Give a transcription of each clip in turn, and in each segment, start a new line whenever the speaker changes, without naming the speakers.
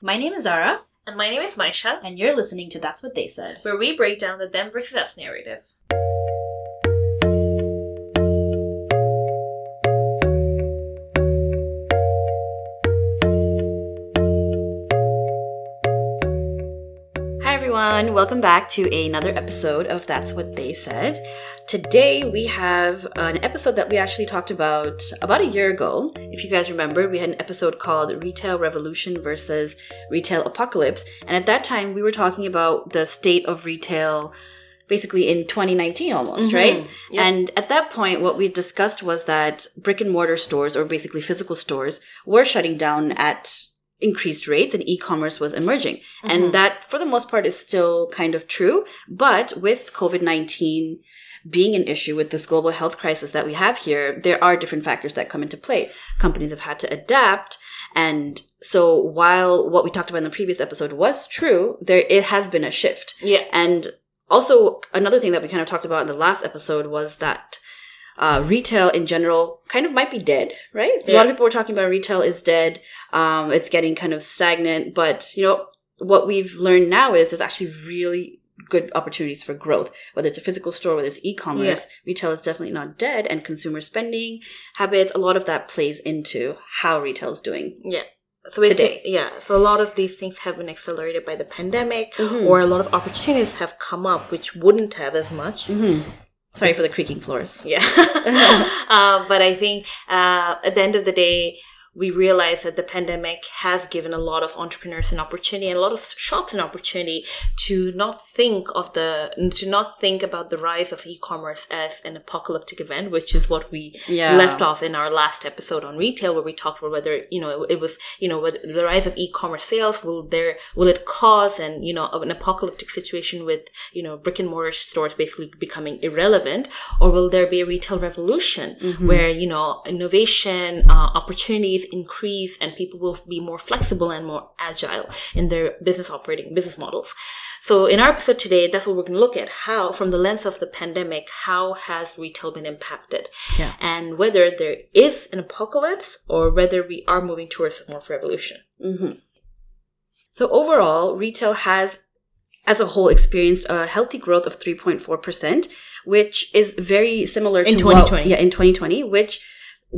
My name is Zara,
And my name is Maisha,
and you're listening to That's What They Said.
where we break down the them versus us narrative.
Everyone. Welcome back to another episode of That's What They Said. Today, we have an episode that we actually talked about about a year ago. If you guys remember, we had an episode called Retail Revolution versus Retail Apocalypse. And at that time, we were talking about the state of retail basically in 2019 almost,
Mhm.
right?
Yep.
And at that point, what we discussed was that brick and mortar stores, or basically physical stores, were shutting down at increased rates and e-commerce was emerging.
Mhm.
And that, for the most part, is still kind of true. But with COVID-19 being an issue with this global health crisis that we have here, there are different factors that come into play. Companies have had to adapt. And so while what we talked about in the previous episode was true, there, it has been a shift.
Yeah.
And also, another thing that we kind of talked about in the last episode was that uh, retail in general kind of might be dead, right? A lot of people were talking about retail is dead. Um, it's getting kind of stagnant. But, you know, what we've learned now is there's actually really good opportunities for growth, whether it's a physical store, whether it's e-commerce. Retail is definitely not dead and consumer spending habits, a lot of that plays into how retail is doing.
Yeah. So
Today.
yeah. So a lot of these things have been accelerated by the pandemic,
Mhm.
or a lot of opportunities have come up which wouldn't have as much.
Mm-hmm. Sorry for the creaking floors.
Yeah. uh, but I think uh, at the end of the day, we realize that the pandemic has given a lot of entrepreneurs an opportunity and a lot of shops an opportunity to not think of the to not think about the rise of e-commerce as an apocalyptic event, which is what we
Yeah.
left off in our last episode on retail, where we talked about whether you know it, it was you know whether the rise of e-commerce sales will there will it cause and you know an apocalyptic situation with you know brick and mortar stores basically becoming irrelevant, or will there be a retail revolution
Mm-hmm.
where you know innovation uh, opportunities increase and people will be more flexible and more agile in their business operating business models. So in our episode today, that's what we're going to look at. How, from the lens of the pandemic, how has retail been impacted?
Yeah.
And whether there is an apocalypse or whether we are moving towards more revolution.
hmm So overall, retail has, as a whole, experienced a healthy growth of 3.4%, which is very similar to
In
what-
2020.
yeah, in 2020, which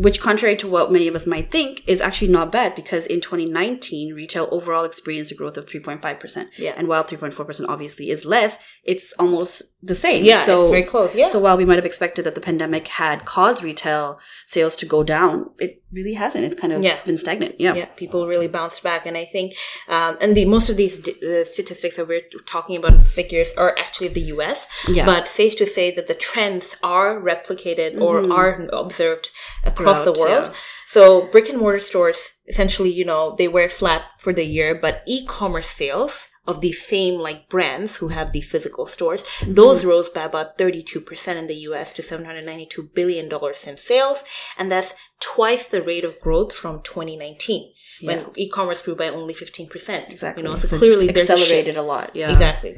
which contrary to what many of us might think is actually not bad because in 2019 retail overall experienced a growth of 3.5%
Yeah.
and while 3.4% obviously is less it's almost the same
Yeah,
so
it's very close. Yeah.
so while we might have expected that the pandemic had caused retail sales to go down it really hasn't it's kind of
Yeah.
been stagnant yeah
yeah, people really bounced back, and I think, um, and the most of these d- uh, statistics that we're talking about figures are actually the U.S.
Yeah.
But safe to say that the trends are replicated or
Mhm.
are observed across the world.
yeah.
So brick and mortar stores essentially, you know, they were flat for the year, but e-commerce sales of these same like brands who have the physical stores,
Mm-hmm.
those rose by about 32% in the US to 792 billion dollars in sales, and that's twice the rate of growth from 2019 when e-commerce grew by only 15%.
Exactly.
You know, so,
it's
clearly there's
accelerated a, lot. Yeah.
Exactly.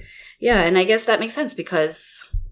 Yeah, and I guess that makes sense because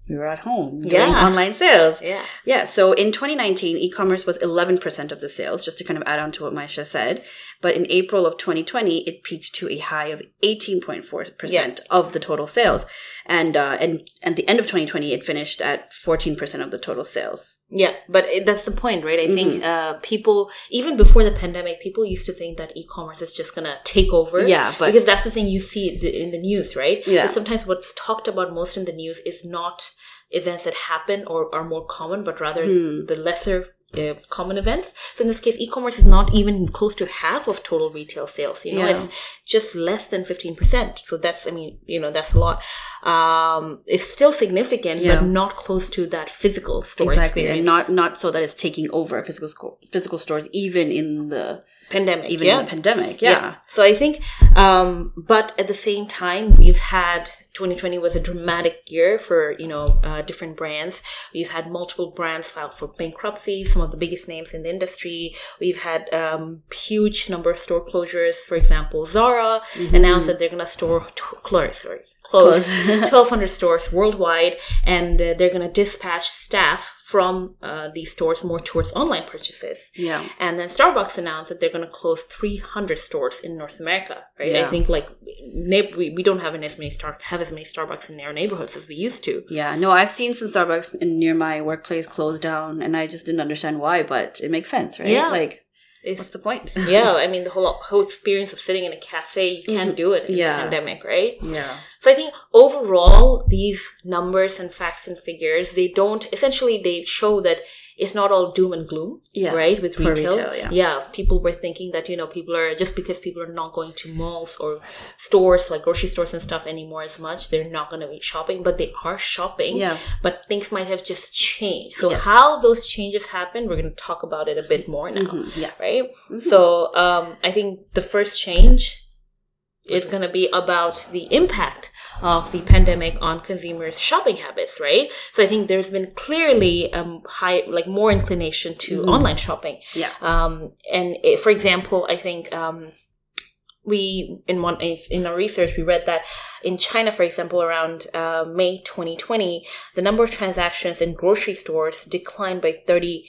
we were at home doing
Yeah.
online sales.
Yeah.
Yeah, so in 2019, e-commerce was 11% of the sales, just to kind of add on to what Maisha said. But in April of 2020, it peaked to a high of 18.4% of the total sales. And, uh, and at the end of 2020, it finished at 14% of the total sales.
Yeah, but it, that's the point, right? I think
Mm-hmm.
uh, people, even before the pandemic, people used to think that e-commerce is just gonna take over.
Yeah, but-
because that's the thing you see in the news, right?
Yeah.
But sometimes what's talked about most in the news is not events that happen or are more common, but rather
Hmm.
the lesser. Uh, common events. So in this case, e-commerce is not even close to half of total retail sales. You know,
Yeah.
it's just less than fifteen percent. So that's, I mean, you know, that's a lot. Um, it's still significant,
Yeah.
but not close to that physical store
exactly.
experience.
And not, not so that it's taking over physical, physical stores, even in the,
pandemic.
even
yeah.
in the pandemic. Yeah.
So I think, um, but at the same time, we've had 2020 was a dramatic year for you know uh, different brands. We've had multiple brands filed for bankruptcy. Some of the biggest names in the industry. We've had um, huge number of store closures. For example, Zara announced that they're gonna store t- close, sorry, close
Close.
1,200 stores worldwide, and uh, they're going to dispatch staff from uh, these stores more towards online purchases.
Yeah.
And then Starbucks announced that they're going to close 300 stores in North America. Right?
Yeah.
I think like neigh- we, we don't have as many star have as many Starbucks in our neighborhoods as we used to.
Yeah, no, I've seen some Starbucks in, near my workplace close down, and I just didn't understand why, but it makes sense, right?
Yeah.
Like,
It's
what's the point?
yeah, I mean the whole whole experience of sitting in a cafe, you can't do it in
Mm-hmm. Yeah.
the pandemic, right?
yeah.
So I think overall, these numbers and facts and figures, they don't essentially they show that it's not all doom and gloom,
Yeah.
right? With retail,
retail, yeah.
people were thinking that you know people are just because people are not going to malls or stores like grocery stores and stuff anymore as much, they're not going to be shopping, but they are shopping.
Yeah.
But things might have just changed. So
Yes.
how those changes happen, we're going to talk about it a bit more now
Mhm, Yeah.
right?
Mhm.
So um, I think the first change is going to be about the impact of the pandemic on consumers' shopping habits, right? So I think there's been clearly um high, like more inclination to
Mhm.
online shopping.
Yeah.
Um, and it, for example, I think um, we in one in our research we read that in China, for example, around uh, May 2020, the number of transactions in grocery stores declined by 30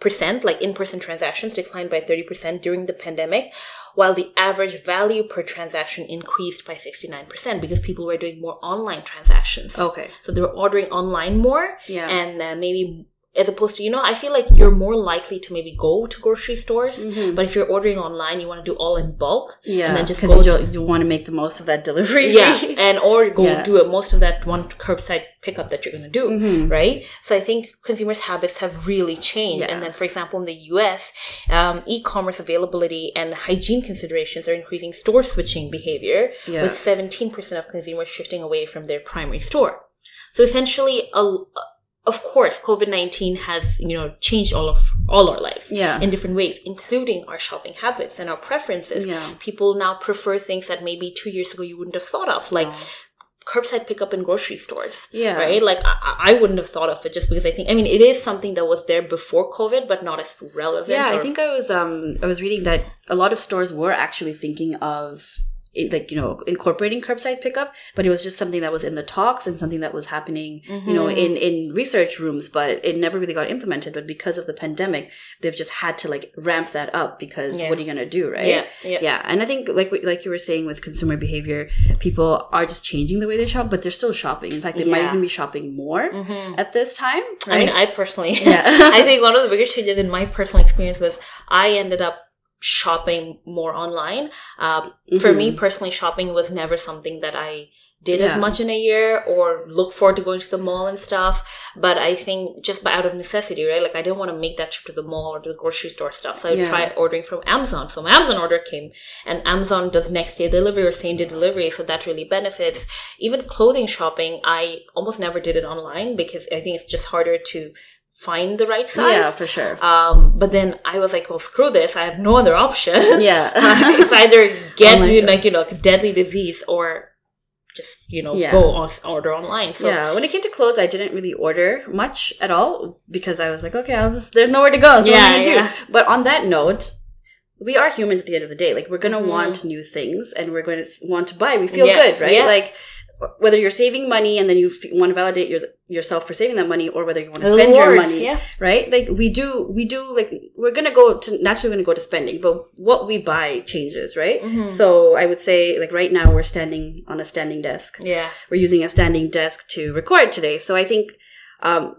percent, like in-person transactions declined by 30 percent during the pandemic, while the average value per transaction increased by 69 percent because people were doing more online transactions.
Okay.
So they were ordering online more,
Yeah.
and uh, maybe as opposed to you know, I feel like you're more likely to maybe go to grocery stores.
Mhm.
But if you're ordering online, you want to do all in bulk.
yeah.
and then just
because you, you want to make the most of that delivery.
Yeah, and or go
Yeah.
do it most of that one curbside pickup that you're going to do,
Mhm.
right? So I think consumers' habits have really changed.
Yeah.
And then, for example, in the U.S., um, e-commerce availability and hygiene considerations are increasing store switching behavior,
Yeah.
with 17% of consumers shifting away from their primary store. So essentially, a, of course, COVID nineteen has you know changed all of all our life
Yeah.
in different ways, including our shopping habits and our preferences.
Yeah.
People now prefer things that maybe two years ago you wouldn't have thought of, like curbside pickup in grocery stores.
Yeah.
Right? Like I, I wouldn't have thought of it just because I think I mean it is something that was there before COVID, but not as relevant.
Yeah, I think I was um I was reading that a lot of stores were actually thinking of like you know incorporating curbside pickup, but it was just something that was in the talks and something that was happening you know in in research rooms, but it never really got implemented. But because of the pandemic, they've just had to like ramp that up because
Yeah.
what are you gonna do, right?
Yeah, yeah.
Yeah, and I think like we- like you were saying with consumer behavior, people are just changing the way they shop, but they're still shopping. In fact, they might even be shopping more
Mhm.
at this time.
I mean. I personally,
Yeah.
I think one of the biggest changes in my personal experience was I ended up shopping more online. Um, For
Mhm.
me personally, shopping was never something that I did as much in a year or look forward to going to the mall and stuff. But I think just by out of necessity, right? Like I didn't want to make that trip to the mall or to the grocery store stuff. So I
Yeah.
tried ordering from Amazon. So my Amazon order came and Amazon does next day delivery or same day delivery. So that really benefits. Even clothing shopping, I almost never did it online because I think it's just harder to find the right size.
yeah, for sure.
Um, but then I was like, well, screw this. I have no other option.
yeah,
it's either get you like you know like a deadly disease or just you know
Yeah.
go on order online. So
yeah, when it came to clothes, I didn't really order much at all because I was like, okay, I'll just, there's nowhere to go. So
Yeah,
what am I gonna
yeah.
do? But on that note, we are humans at the end of the day. Like we're gonna
Mhm.
want new things and we're going to want to buy. We feel
Yeah,
good, right?
yeah.
Like whether you're saving money and then you f- want to validate your, yourself for saving that money, or whether you want to spend your money,
yeah.
right? Like we do, we do. Like we're gonna go to naturally going to go to spending, but what we buy changes, right?
Mhm.
So I would say, like right now, we're standing on a standing desk
Yeah.
we're using a standing desk to record today. So I think um,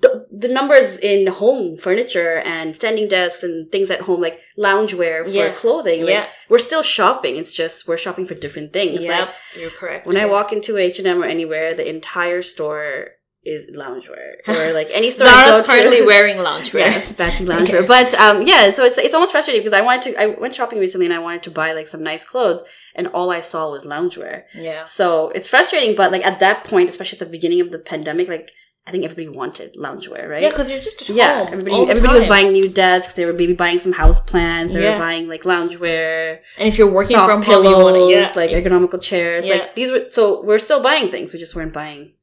the, the numbers in home furniture and standing desks and things at home, like loungewear for
Yeah.
clothing, like,
Yeah.
we're still shopping. It's just we're shopping for different things.
Yeah,
Like
you're correct.
when I walk into H and M or anywhere, the entire store is loungewear, or like any store
Zara's currently wearing loungewear.
Yes, matching loungewear. But um, yeah, so it's it's almost frustrating because I wanted to. I went shopping recently and I wanted to buy like some nice clothes, and all I saw was loungewear.
Yeah.
So it's frustrating, but like at that point, especially at the beginning of the pandemic, like I think everybody wanted loungewear, right?
Yeah, because you're just at
Yeah,
home.
everybody
all the
everybody was buying new desks. They were maybe buying some house plans. They
Yeah.
were buying like loungewear,
And if you're working from
pillows,
home, you yeah.
like ergonomical chairs.
Yeah.
Like these were so we're still buying things. We just weren't buying.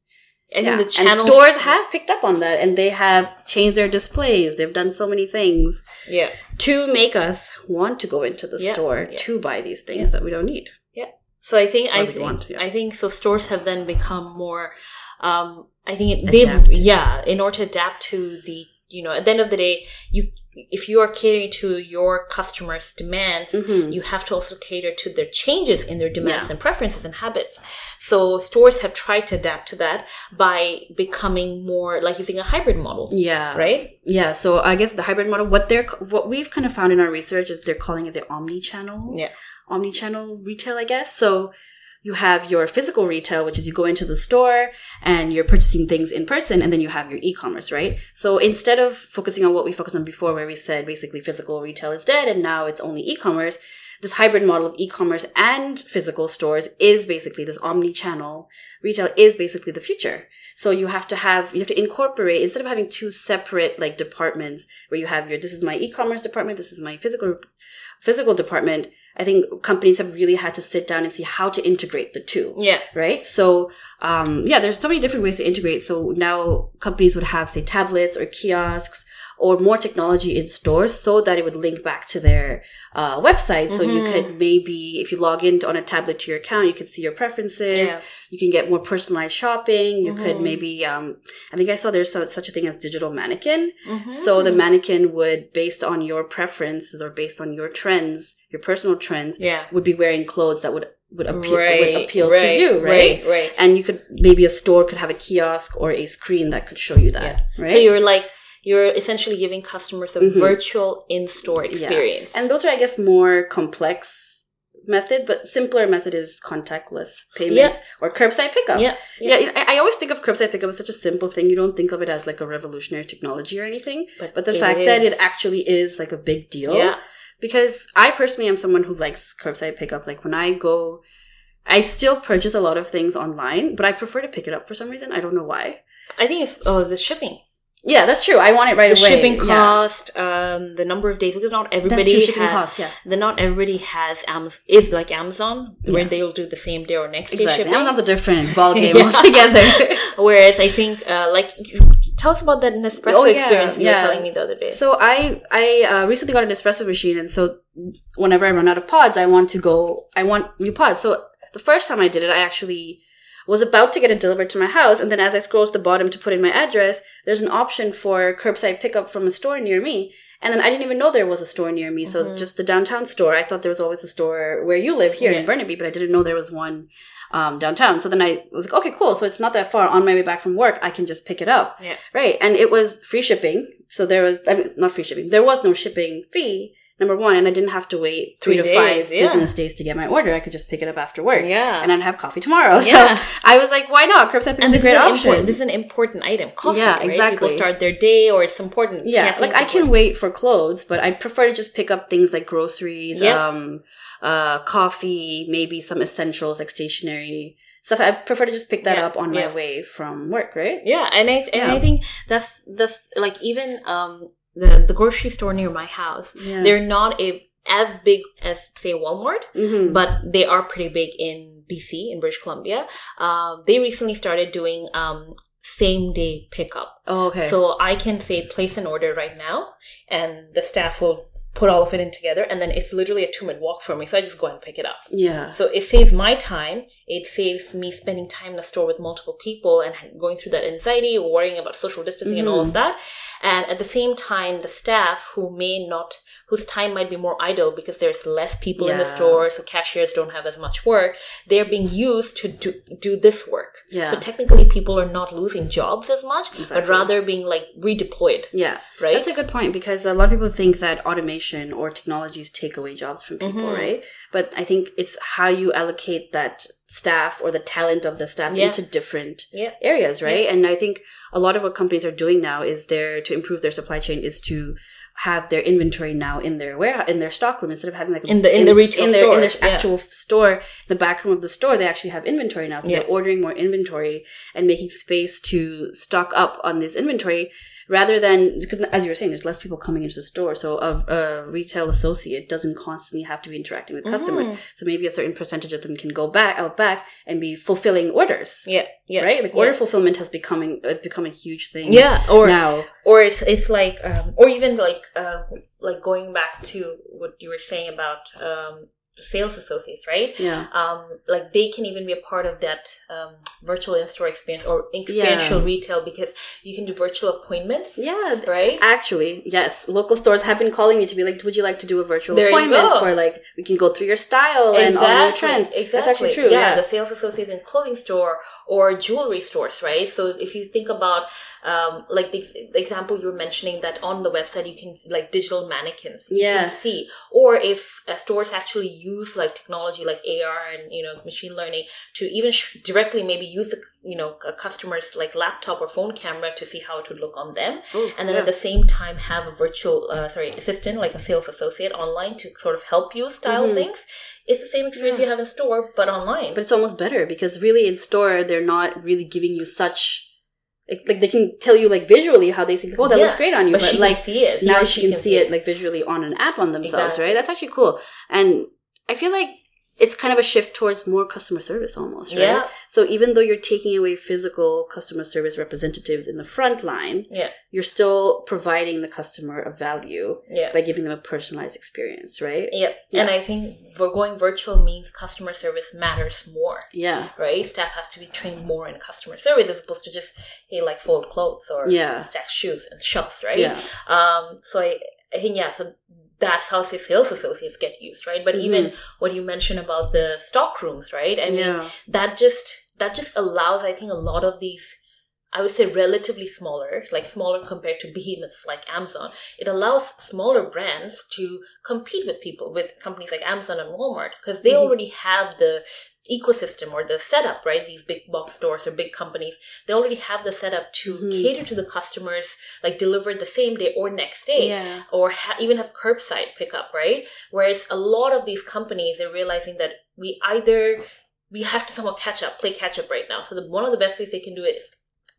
I think
Yeah.
the
and stores have picked up on that, and they have changed their displays. They've done so many things
Yeah.
to make us want to go into the
Yeah.
store
Yeah.
to buy these things that we don't need. Yeah.
So I think I think
want, yeah.
I think so. Stores have then become more. Um, I think
Adapt.
they've yeah, in order to adapt to the you know at the end of the day, you if you are catering to your customers' demands,
Mhm.
you have to also cater to their changes in their demands
Yeah.
and preferences and habits. So stores have tried to adapt to that by becoming more like using a hybrid model,
Yeah.
right?
Yeah. So I guess the hybrid model, what they're what we've kind of found in our research is they're calling it the omni-channel.
Yeah.
Omni-channel retail, I guess. So you have your physical retail, which is you go into the store and you're purchasing things in person, and then you have your e-commerce, right? So instead of focusing on what we focused on before, where we said basically physical retail is dead and now it's only e-commerce, this hybrid model of e-commerce and physical stores is basically this omni-channel retail is basically the future. So you have to have you have to incorporate instead of having two separate like departments where you have your this is my e-commerce department, this is my physical physical department. I think companies have really had to sit down and see how to integrate the two
Yeah.
right? So, um, yeah, there's so many different ways to integrate. So now companies would have, say, tablets or kiosks or more technology in stores so that it would link back to their uh, website. So you
Mhm.
could maybe, if you log in on a tablet to your account, you could see your preferences.
Yeah.
You can get more personalized shopping. You could
Mhm.
maybe, um, I think I saw there's so, such a thing as digital mannequin.
Mhm.
So the mannequin would, based on your preferences or based on your trends, your personal trends,
yeah.
would be wearing clothes that would would appeal
right,
would appeal
right,
to you, right?
Right, right.
And you could maybe a store could have a kiosk or a screen that could show you that,
Yeah.
right?
So you're like you're essentially giving customers a
Mhm.
virtual in-store experience.
and those are, I guess, more complex methods, but simpler method is contactless payments or curbside pickup.
yeah,
Yeah, know, I, always think of curbside pickup as such a simple thing. You don't think of it as like a revolutionary technology or anything. But the
it
fact that it actually is like a big deal.
yeah,
because I personally am someone who likes curbside pickup. Like when I go, I still purchase a lot of things online, but I prefer to pick it up for some reason. I don't know why.
I think it's oh the shipping,
Yeah, that's true. I want it right
the
away.
shipping
Yeah.
cost, um, the number of days because not
That's
everybody
true. Shipping
ha-
cost. Yeah,
the not everybody has Amazon is like Amazon where they'll do the same day or next day
exactly.
shipping.
Amazon's a different ball game
Yeah.
altogether.
Whereas I think uh, like tell us about that Nespresso
Oh, yeah,
experience you
yeah.
were telling me the other day.
So I I uh, recently got an espresso machine, and so whenever I run out of pods, I want to go. I want new pods. So the first time I did it, I actually was about to get it delivered to my house, and then as I scroll to the bottom to put in my address, there's an option for curbside pickup from a store near me. And then I didn't even know there was a store near me. So
Mhm.
just the downtown store. I thought there was always a store where you live here
Yeah.
in Burnaby, but I didn't know there was one um, downtown. So then I was like, okay, cool. So it's not that far. On my way back from work, I can just pick it up.
Yeah.
Right. And it was free shipping. So there was, I mean, not free shipping. There was no shipping fee, number one. And I didn't have to wait three,
Three
to five
yeah.
business days to get my order. I could just pick it up after work.
yeah,
And I'd have coffee tomorrow.
Yeah.
So I was like, why not? Curbside pickup is
this
a great
is, an
option.
important, this is an important item. Coffee,
Yeah,
right?
exactly.
People start their day, or it's important.
yeah, like I can wait for clothes, but I prefer to just pick up things like groceries,
Yeah.
um, uh, coffee, maybe some essentials like stationery stuff. I prefer to just pick that
Yeah,
up on my way from work, right?
Yeah, and I and
Yeah.
I think that's that's like even um the the grocery store near my house,
Yeah.
they're not a as big as say Walmart,
hmm
but they are pretty big in BC in British Columbia. Um, they recently started doing um same day pickup.
Oh, okay.
So I can say place an order right now, and the staff will put all of it in together, and then it's literally a two minute walk for me. So I just go and pick it up.
yeah.
So it saves my time. It saves me spending time in the store with multiple people and going through that anxiety, worrying about social distancing and all of mm-hmm. that. And at the same time, the staff who may not, whose time might be more idle because there's less people in the store, so cashiers don't have as much work, they're being used to do, do this work.
Yeah.
So technically, people are not losing jobs as much, but rather being like redeployed,
yeah.
right?
That's a good point because a lot of people think that automation or technologies take away jobs from people,
Mhm.
right? But I think it's how you allocate that staff or the talent of the staff
Yeah.
into different
Yeah.
areas, right? And I think a lot of what companies are doing now is there to improve their supply chain is to have their inventory now in their warehouse in their stock room instead of having like
In the- in the retail
in their, in their
store, yeah.
actual store the back room of the store they actually have inventory now so
Yeah.
they're ordering more inventory and making space to stock up on this inventory rather than because as you were saying there's less people coming into the store so a, a retail associate doesn't constantly have to be interacting with customers
Mhm.
so maybe a certain percentage of them can go back out back and be fulfilling orders
Yeah, yeah,
right like
yeah.
order fulfillment has becoming uh, become a huge thing
Yeah, or
now
or it's it's like um, or even like uh, like going back to what you were saying about um, sales associates, right?
Yeah.
Um, like they can even be a part of that um, virtual in-store experience or experiential
Yeah.
retail because you can do virtual appointments,
Yeah.
right?
Actually, yes, local stores have been calling me to be like, "Would you like to do a virtual
There
appointment for like we can go through your style and all your trends?"
Exactly.
That's actually true.
Yeah,
Yeah,
the sales associates in clothing store or jewelry stores, right? So if you think about, um, like the, the example you were mentioning that on the website you can like digital mannequins, you
Yeah.
can see, or if uh, stores actually use like technology like AR and you know machine learning to even sh- directly maybe use the you know a customer's like laptop or phone camera to see how it would look on them
Ooh,
and then
yeah.
at the same time have a virtual uh, sorry assistant like a sales associate online to sort of help you style
Mhm.
things it's the same experience
Yeah.
you have in store but online
but it's almost better because really in store they're not really giving you such like, they can tell you like visually how they think, "Oh, that
Yeah,
looks great on you,"
but,
but,
she
like
can see it
now
or
she can see it like visually on an app on themselves,
Exactly.
right? That's actually cool. And I feel like it's kind of a shift towards more customer service almost, right?
yeah
So even though you're taking away physical customer service representatives in the front line,
yeah
you're still providing the customer a value
yeah
by giving them a personalized experience, right?
Yep.
Yeah.
And I think for going virtual means customer service matters more,
Yeah.
right? Staff has to be trained more in customer service as opposed to just, hey, like fold clothes or
Yeah.
stack shoes and shelves, right?
Yeah.
Um, so I, I think, yeah, so that's how sales associates get used, right? But even what you mentioned about the stock rooms, right? I mean,
Mm-hmm. yeah.
that just, that just allows, I think, a lot of these, I would say relatively smaller, like smaller compared to behemoths like Amazon. It allows smaller brands to compete with people, with companies like Amazon and Walmart, because they
Mhm.
already have the ecosystem or the setup, right? These big box stores or big companies, they already have the setup to
Mhm.
cater to the customers, like deliver the same day or next day
Yeah.
or ha- even have curbside pickup, right? Whereas a lot of these companies they're realizing that we either we have to somehow catch up, play catch up right now. So the, one of the best ways they can do it is,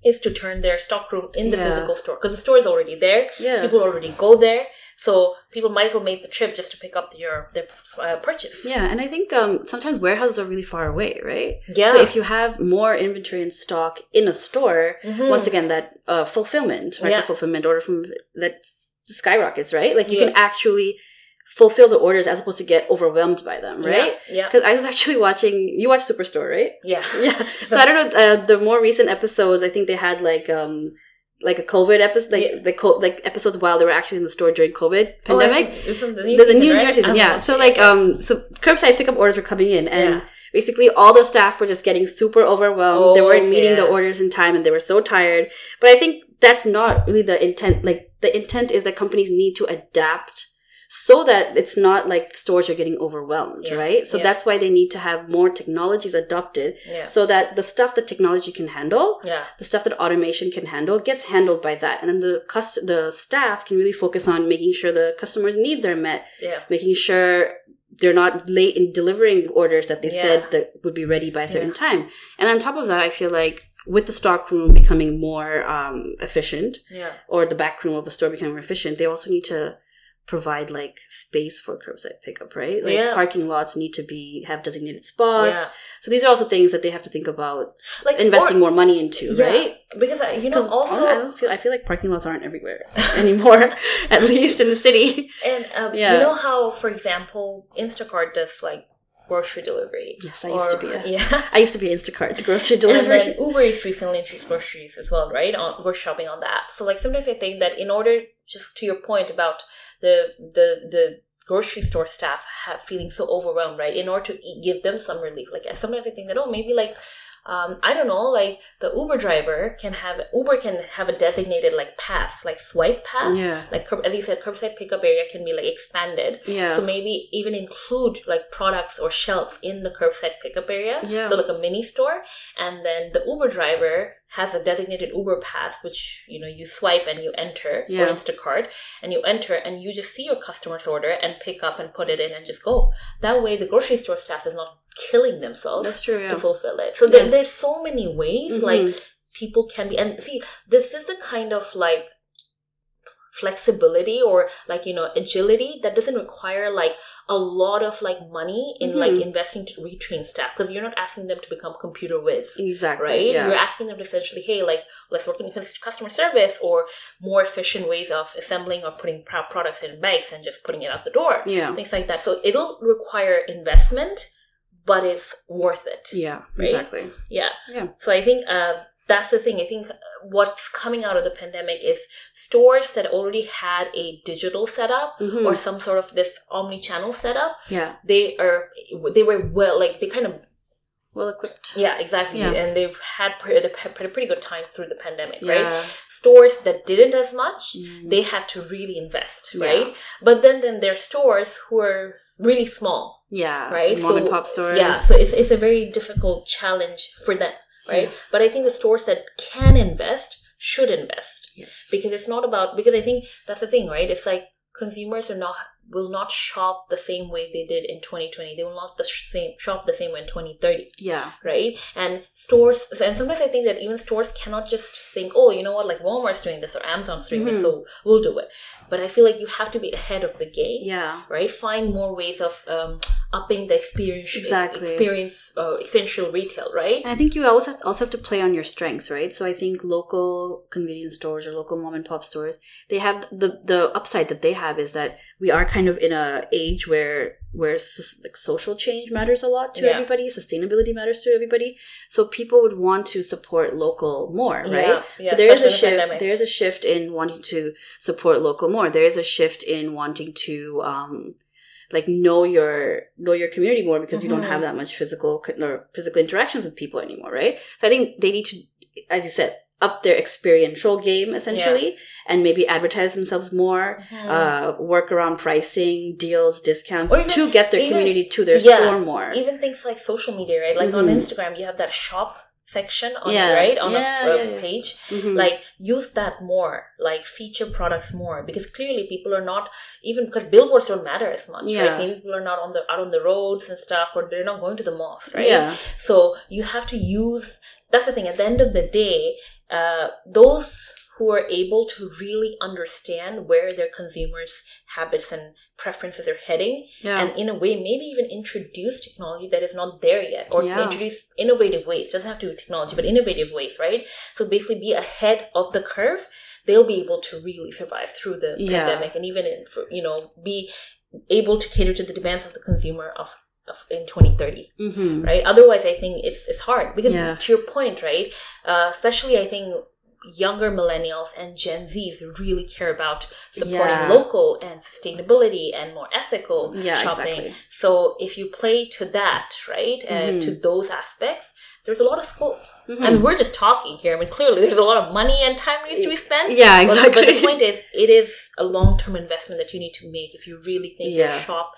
is to turn their stockroom in the
Yeah.
physical store because the store is already there.
Yeah.
People already go there, so people might as well make the trip just to pick up your their uh, purchase.
Yeah, and I think um, sometimes warehouses are really far away, right?
yeah.
So if you have more inventory in stock in a store,
Mhm.
once again, that uh, fulfillment, micro
Yeah.
fulfillment order from that skyrockets, right? Like you
Yeah.
can actually fulfill the orders as opposed to get overwhelmed by them, right?
Yeah.
Because I was actually watching. You watch Superstore, right?
Yeah.
Yeah. So I don't know. Uh, the more recent episodes, I think they had like um like a COVID episode, like
Yeah.
the co- like episodes while they were actually in the store during COVID
Oh,
pandemic.
think this is the new
There's a
season,
new
right?
year season,
I'm
yeah. So like um, so curbside pickup orders were coming in, and
Yeah.
basically all the staff were just getting super overwhelmed. they
Oh,
weren't meeting the orders in time, and they were so tired. But I think that's not really the intent. Like the intent is that companies need to adapt so that it's not like stores are getting overwhelmed,
Yeah.
right? So
Yeah.
that's why they need to have more technologies adopted
yeah.
so that the stuff that technology can handle
Yeah.
the stuff that automation can handle gets handled by that and then the cust- the staff can really focus on making sure the customers needs are met
Yeah.
making sure they're not late in delivering orders that they said that would be ready by a certain time and on top of that i feel like with the stock room becoming more um, efficient
Yeah.
or the back room of the store becoming more efficient they also need to provide like space for curbside pickup right like
Yeah.
parking lots need to be have designated spots
Yeah.
so these are also things that they have to think about
Like
investing
or-
more money into
Yeah.
right
because uh, you know, also
I don't feel I feel like parking lots aren't everywhere anymore, at least in the city.
And um,
Yeah.
you know how, for example, Instacart does like grocery delivery.
Yes, I used to be a-
yeah.
I used to be Instacart grocery
And
delivery.
then Uber Eats recently introduced groceries as well, right? On grocery shopping on the app. So like sometimes I think that in order, just to your point about the the the grocery store staff have feeling so overwhelmed, right? In order to e- give them some relief, like sometimes I think that oh maybe like. Um, I don't know, like the Uber driver can have Uber can have a designated like pass, like swipe pass,
yeah,
like curb- as you said, curbside pickup area can be like expanded.
yeah,
So maybe even include like products or shelves in the curbside pickup area.
Yeah.
So like a mini store. And then the Uber driver has a designated Uber pass, which you know you swipe and you enter
Yeah.
or Instacart and you enter and you just see your customer's order and pick up and put it in and just go. That way the grocery store staff is not killing themselves
that's true. Yeah,
to fulfill it. So
Yeah.
there, there's so many ways
Mhm.
like people can be and see this is the kind of like flexibility or like you know agility that doesn't require like a lot of like money in like
Mhm.
investing to retrain staff because you're not asking them to become computer whiz
Exactly.
right
Yeah.
you're asking them to essentially hey like let's work in customer service or more efficient ways of assembling or putting products in bags and just putting it out the door
yeah.
things like that so it'll require investment but it's worth it
Yeah.
Right?
Exactly.
yeah.
Yeah.
So I think uh, that's the thing. I think uh, what's coming out of the pandemic is stores that already had a digital setup
Mhm.
or some sort of this omni-channel setup.
yeah.
They are they were well like they kind of
Well equipped.
yeah exactly
Yeah.
and they've had pretty, pretty good time through the pandemic right stores that didn't as much
Mm.
they had to really invest
Yeah.
right but then then there are stores who are really small
yeah.
right?
Mom
so,
and pop stores.
Yeah, so it's, it's a very difficult challenge for them, right?
Yeah.
But I think the stores that can invest should invest
Yes.
because it's not about because I think that's the thing, right? It's like consumers are not will not shop the same way they did in 2020. They will not the same shop the same way in 2030
yeah.
right? And stores, and sometimes I think that even stores cannot just think, oh, you know what, like Walmart's doing this or Amazon's doing this,
Mhm.
so we'll do it. But I feel like you have to be ahead of the game,
Yeah.
right? Find more ways of um, upping the experience,
Exactly.
experience, uh, experiential retail, right?
I think you also have, also have to play on your strengths, right? So I think local convenience stores or local mom and pop stores, they have the the upside that they have is that we are kind of in a age where where like social change matters a lot to
Yeah.
everybody, sustainability matters to everybody. So people would want to support local more, right?
Yeah, yeah,
so there is a
the
shift. There is a shift in wanting to support local more. There is a shift in wanting to um, like know your know your community more because you don't have that much physical or physical interactions with people anymore, right? So I think they need to, as you said, up their experiential game essentially, and maybe advertise themselves more.
Mhm.
Uh, work around pricing, deals, discounts
even-
to get their
even-
community to their
yeah,
store more.
even things like social media, right? Like on
Mhm.
Instagram, you have that shop section on
Yeah.
right on
Yeah,
the uh,
yeah,
page
Mhm.
like use that more like feature products more because clearly people are not even because billboards don't matter as much
Yeah.
right maybe people are not on the out on the roads and stuff or they're not going to the malls right
Yeah.
so you have to use that's the thing at the end of the day uh, those who are able to really understand where their consumers habits and preferences are heading
Yeah.
and in a way maybe even introduce technology that is not there yet or
Yeah.
introduce innovative ways doesn't have to be technology but innovative ways right so basically be ahead of the curve they'll be able to really survive through the
Yeah.
pandemic and even in, for, you know be able to cater to the demands of the consumer of, in 2030
Mhm.
right otherwise i think it's it's hard because
Yeah.
to your point right uh, especially i think younger millennials and gen z's really care about supporting
Yeah.
local and sustainability and more ethical
Yeah,
shopping
exactly.
so if you play to that right and
Mhm.
to those aspects there's a lot of scope
Mhm.
I mean, we're just talking here. I mean, clearly there's a lot of money and time needs to be spent.
Yeah,
But- But, the point is, it is a long term investment that you need to make if you really think your
Yeah.
shop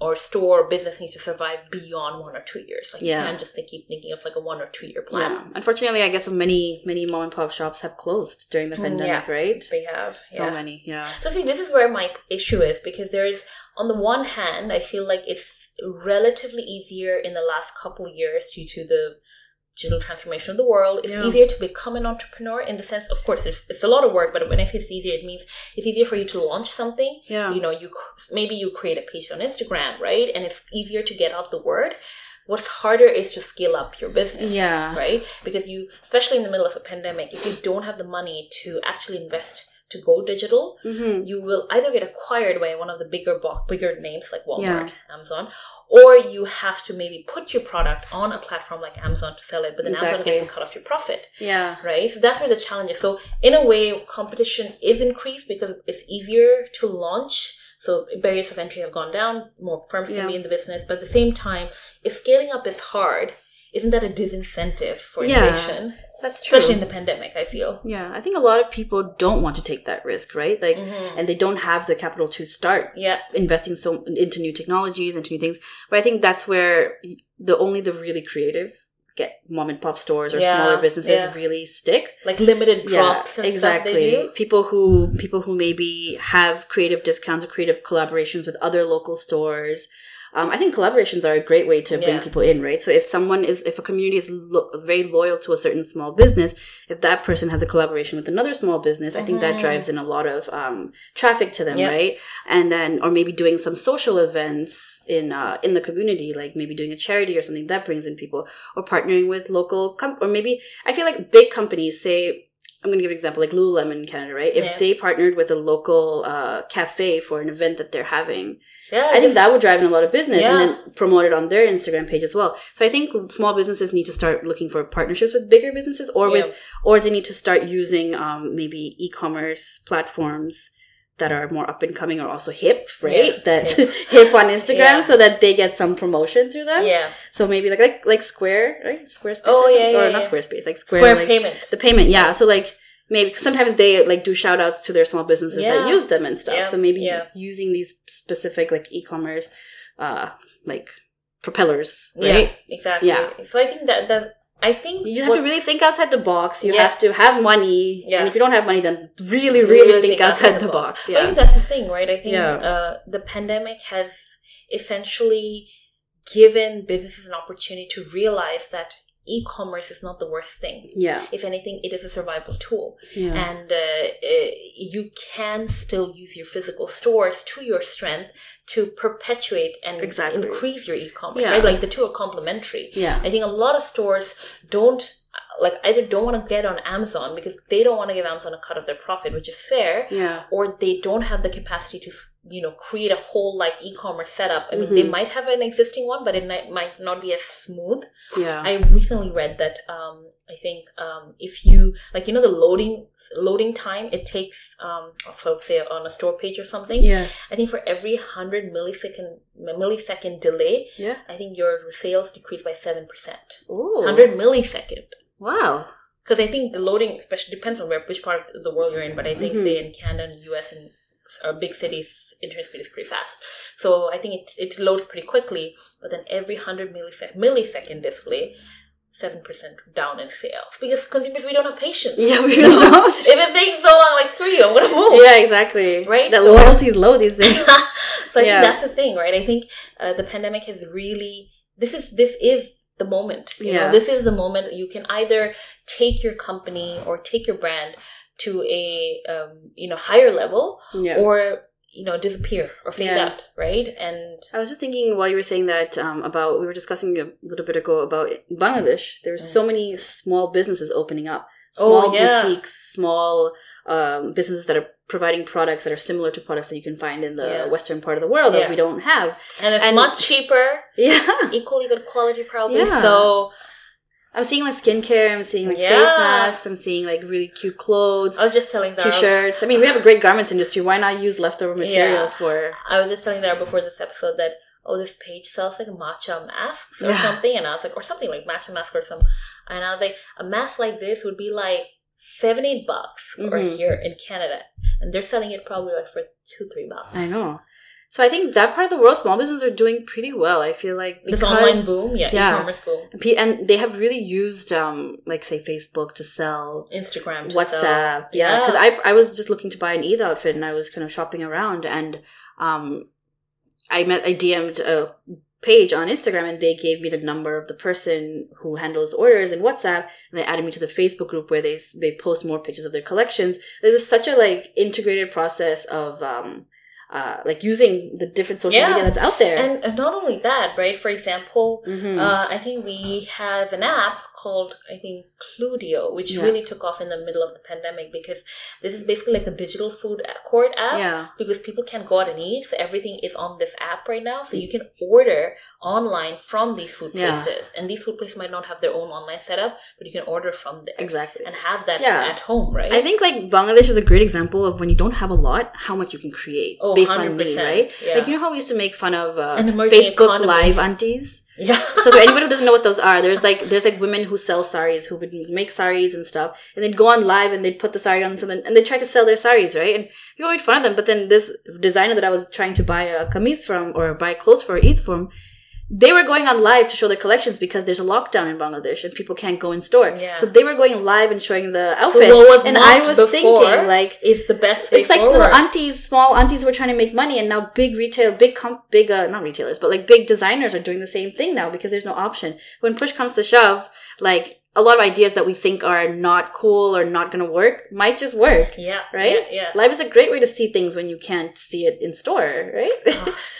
or store or business needs to survive beyond one or two years. Like
Yeah.
you can't just think, keep thinking of like a one or two year plan.
Yeah. Unfortunately, I guess many many mom and pop shops have closed during the
Mm,
pandemic,
yeah.
right?
They have
So
yeah.
many, yeah.
So see, this is where my issue is because there's on the one hand, I feel like it's relatively easier in the last couple of years due to the digital transformation of the world. It's
Yeah.
easier to become an entrepreneur in the sense, of course, it's, it's a lot of work, but when I say it's easier, it means it's easier for you to launch something.
Yeah.
You know, you maybe you create a page on Instagram, right? And it's easier to get out the word. What's harder is to scale up your business
Yeah.
right? Because you, especially in the middle of a pandemic, if you don't have the money to actually invest to go digital,
Mm-hmm.
you will either get acquired by one of the bigger bo- bigger names like Walmart,
Yeah.
Amazon, or you have to maybe put your product on a platform like Amazon to sell it, but then Amazon
Exactly.
gets to cut off your profit,
Yeah.
right? So that's where the challenge is. So in a way, competition is increased because it's easier to launch. So barriers of entry have gone down. More firms can
Yeah.
be in the business, but at the same time, if scaling up is hard, isn't that a disincentive for
Yeah.
innovation?
That's true.
Especially in the pandemic, I feel.
yeah, I think a lot of people don't want to take that risk, right? Like,
Mhm.
and they don't have the capital to start
Yeah,
investing so into new technologies, into new things. But I think that's where the only the really creative get mom and pop stores or
Yeah,
smaller businesses
yeah.
really stick.
like limited drops and
exactly.
stuff they do.
People who people who maybe have creative discounts or creative collaborations with other local stores, um, I think collaborations are a great way to bring
Yeah.
people in, right? So if someone is, if a community is lo- very loyal to a certain small business, if that person has a collaboration with another small business, I think that
Mhm.
drives in a lot of um, traffic to them,
Yeah.
right? And then, or maybe doing some social events in uh, in the community, like maybe doing a charity or something that brings in people, or partnering with local, com- or maybe I feel like big companies say. I'm going to give an example, like Lululemon in Canada, right? If
Yeah.
they partnered with a local uh, cafe for an event that they're having,
Yeah,
I think
just-
that would drive in a lot of business and then promote it on their Instagram page as well. So I think small businesses need to start looking for partnerships with bigger businesses or with or they need to start using um, maybe e-commerce platforms that are more up and coming are also hip, right?
Yeah,
That
hip.
hip on Instagram
Yeah.
so that they get some promotion through that.
yeah,
So maybe like like like Square, right? Squarespace
Oh,
or,
yeah,
something? or
yeah,
not. Squarespace, like Square,
Square
like,
payment.
the payment, yeah. So like maybe sometimes they like do shout outs to their small businesses that use them and stuff.
Yeah,
So maybe
yeah.
using these specific like e-commerce uh like propellers,
Yeah,
right?
exactly.
Yeah.
So I think that that I think
You have
what-
to really think outside the box. You
Yeah.
have to have money.
Yeah.
And if you don't have money, then really, really, think, outside, the box.
I
Yeah.
think that's the thing, right? I think
Yeah.
uh, the pandemic has essentially given businesses an opportunity to realize that e-commerce is not the worst thing.
Yeah.
If anything, it is a survival tool.
Yeah.
and uh, uh, you can still use your physical stores to your strength to perpetuate and
Exactly.
increase your e-commerce
Yeah.
right like the two are complementary
yeah.
i think a lot of stores don't like either don't want to get on amazon because they don't want to give amazon a cut of their profit which is fair
Yeah.
or they don't have the capacity to you know create a whole like e-commerce setup i mean they
Mhm.
might have an existing one but it might, might not be as smooth
Yeah.
I recently read that um, I think um, if you like you know the loading loading time it takes um, so say on a store page or something.
yeah.
I think for every hundred millisecond millisecond delay,
Yeah.
I think your sales decrease by seven percent.
Ooh.
Hundred millisecond.
Wow.
Because I think the loading, especially depends on where which part of the world you're in, but I think
Mhm.
say in Canada and US and or big cities, internet speed is pretty fast. So I think it it loads pretty quickly, but then every hundred millisecond millisecond display, seven percent down in sales because consumers we don't have patience.
Yeah, we don't.
if it takes so long, like screw you, I'm gonna move.
yeah, exactly.
Right?
That
So-
loyalty is low these days.
so I
Yeah.
think that's the thing, right? I think uh, the pandemic has really this is this is the moment. You
Yeah.
know, this is the moment you can either take your company or take your brand to a um, you know higher level
yeah.
or you know disappear or phase
Yeah.
out, right? And
I was just thinking while you were saying that um, about we were discussing a little bit ago about Bangladesh. There were so many small businesses opening up,
Oh,
small
yeah.
boutiques, small um, businesses that are providing products that are similar to products that you can find in the
Yeah.
western part of the world that we don't have.
and it's
And-
much cheaper,
Yeah,
equally good quality, probably.
Yeah.
So
I'm seeing like skincare. I'm seeing like face masks. I'm seeing like really cute clothes,
I was just telling Zara.
t-shirts. I mean, we have a great garments industry. Why not use leftover material
Yeah.
for?
I was just telling Zara before this episode that oh, this page sells like matcha masks or
Yeah.
something, and I was like, or something like matcha mask or some, and I was like, a mask like this would be like seven, eight bucks, or
Mhm.
here in Canada, and they're selling it probably like for two, three bucks.
I know. So I think that part of the world, small businesses are doing pretty well. I feel like
This online boom, yeah,
Yeah.
e-commerce boom,
and they have really used um like say facebook to sell
Instagram, to
whatsapp
sell-
yeah because I, I was just looking to buy an eid outfit and i was kind of shopping around and um i met i dm'd a page on instagram and they gave me the number of the person who handles orders in whatsapp and they added me to the facebook group where they they post more pictures of their collections there's such a like integrated process of um uh like using the different social
Yeah.
media that's out there
and, not only that, right? For example,
Mhm.
Uh, I think we have an app called I think Cludio, which
Yeah.
really took off in the middle of the pandemic because this is basically like a digital food court app.
yeah
Because people can't go out and eat, so everything is on this app right now. So you can order online from these food places, Yeah. and these food places might not have their own online setup, but you can order from there
exactly
and have that
Yeah.
at home, right?
I think like Bangladesh is a great example of when you don't have a lot, how much you can create
Oh,
based on
100%,
need, right?
yeah.
Like you know how we used to make fun of uh, Facebook
economy.
Live aunties.
Yeah.
So for anybody who doesn't know what those are, there's like there's like women who sell saris who would make saris and stuff, and they'd go on live and they'd put the sari on something and they try to sell their saris, right? And people made fun of them. But then this designer that I was trying to buy a kameez from or buy clothes for Eid from, they were going on live to show their collections because there's a lockdown in Bangladesh and people can't go in store.
Yeah.
So they were going live and showing the outfit.
was
and I was thinking like
it's the best
it's like
forward.
little aunties, small aunties were trying to make money, and now big retail, big comp, big uh, not retailers, but like big designers are doing the same thing now because there's no option. When push comes to shove, like a lot of ideas that we think are not cool or not going to work might just work.
yeah,
Right?
Yeah, yeah.
Live is a great way to see things when you can't see it in store, right?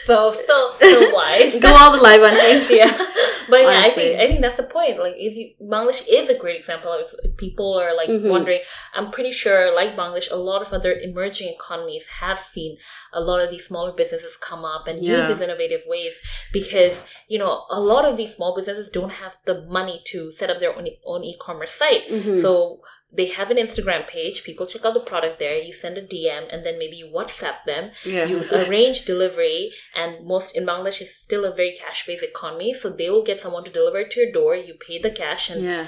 so so so wise.
Go all the live aunties.
yeah, but yeah, I think I think that's the point. Like, if you Bangladesh is a great example of if people are like
Mhm.
wondering. I'm pretty sure, like Bangladesh, a lot of other emerging economies have seen a lot of these smaller businesses come up and use these innovative ways because you know a lot of these small businesses don't have the money to set up their own own e-commerce site.
Mhm.
So they have an Instagram page. People check out the product there. You send a DM, and then maybe you WhatsApp them
yeah.
you arrange delivery and most in bangladesh is still a very cash based economy so they will get someone to deliver it to your door you pay the cash and
yeah.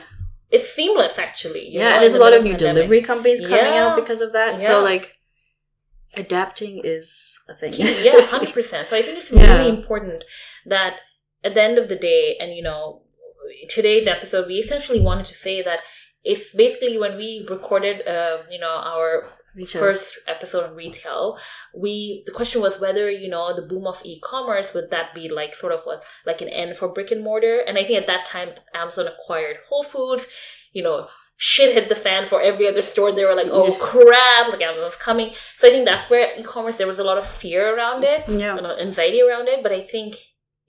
it's seamless actually
Yeah,
know,
and there's a lot of new
pandemic.
delivery companies coming
Yeah.
out because of that.
Yeah.
So like adapting is a thing.
yeah 100% so i think it's really important that at the end of the day and you know today's episode we essentially wanted to say that it's basically when we recorded uh, you know our
Retail.
first episode on retail, we the question was whether you know the boom of e-commerce would that be like sort of what like an end for brick and mortar, and I think at that time Amazon acquired Whole Foods, you know. Shit hit the fan for every other store. They were like, "Oh
Yeah.
crap! Like Amazon's coming." So I think that's where e-commerce there was a lot of fear around it,
Yeah.
anxiety around it. But I think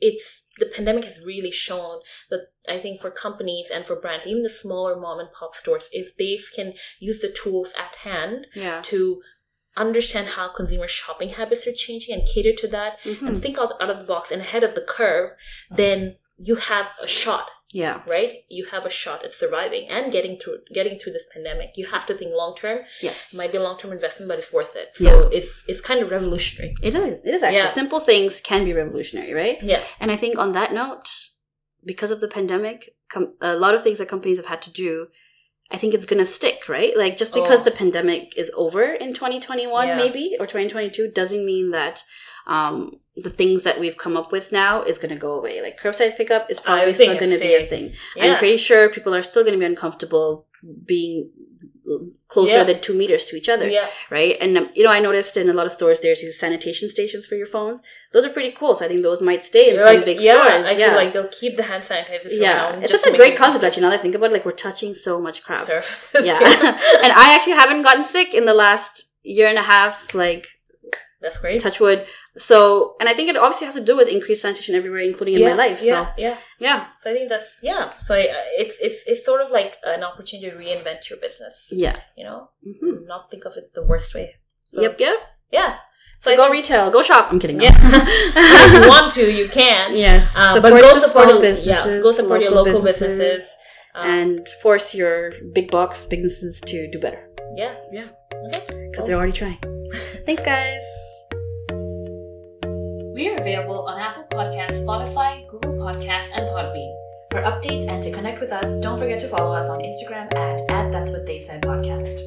it's the pandemic has really shown that I think for companies and for brands, even the smaller mom and pop stores, if they can use the tools at hand
Yeah.
to understand how consumer shopping habits are changing and cater to that
Mhm.
and think out, out of the box and ahead of the curve, then you have a shot,
Yeah.
right? You have a shot at surviving and getting through getting through this pandemic. You have to think long term.
Yes.
It might be a long term investment, but it's worth it. So
Yeah.
it's it's kind of revolutionary.
It is. It is actually.
Yeah.
Simple things can be revolutionary, right?
Yeah.
And I think on that note, because of the pandemic, com- a lot of things that companies have had to do, I think it's going to stick, right? Like just because
Oh.
the pandemic is over in 2021
Yeah.
maybe or 2022 doesn't mean that um, the things that we've come up with now is going to go away. Like curbside pickup is probably still going to be a thing.
Yeah.
I'm pretty sure people are still going to be uncomfortable being closer
Yeah.
than two meters to each other
yeah.
right? And um, you know, I noticed in a lot of stores there's these sanitation stations for your phones. Those are pretty cool. So I think those might stay in
You're
some
like,
big
yeah,
stores.
I
yeah,
feel like they'll keep the hand sanitizers
yeah,
around.
it's
just
such a great concept. Actually, now that I think about it, like we're touching so much crap.
surfaces.
Yeah, and I actually haven't gotten sick in the last year and a half. Like
That's great.
touch wood. So, and I think it obviously has to do with increased sanitation everywhere, including in my life.
Yeah,
So,
yeah.
yeah,
So I think that's yeah. So I, it's it's it's sort of like an opportunity to reinvent your business.
yeah.
You know,
hmm
not think of it the worst way. So,
Yep, yep.
Yeah.
So
I
go retail, go shop. I'm kidding. no.
Yeah. if you want to, you can.
yes,
Um, but go support your, yeah, go support your local businesses. Um,
and force your big box businesses to do better
yeah. Yeah. Okay.
Because they're already trying. Thanks, guys.
We are available on Apple Podcasts, Spotify, Google Podcasts, and Podbean.
For updates and to connect with us, don't forget to follow us on Instagram at, at That's What They Said Podcast.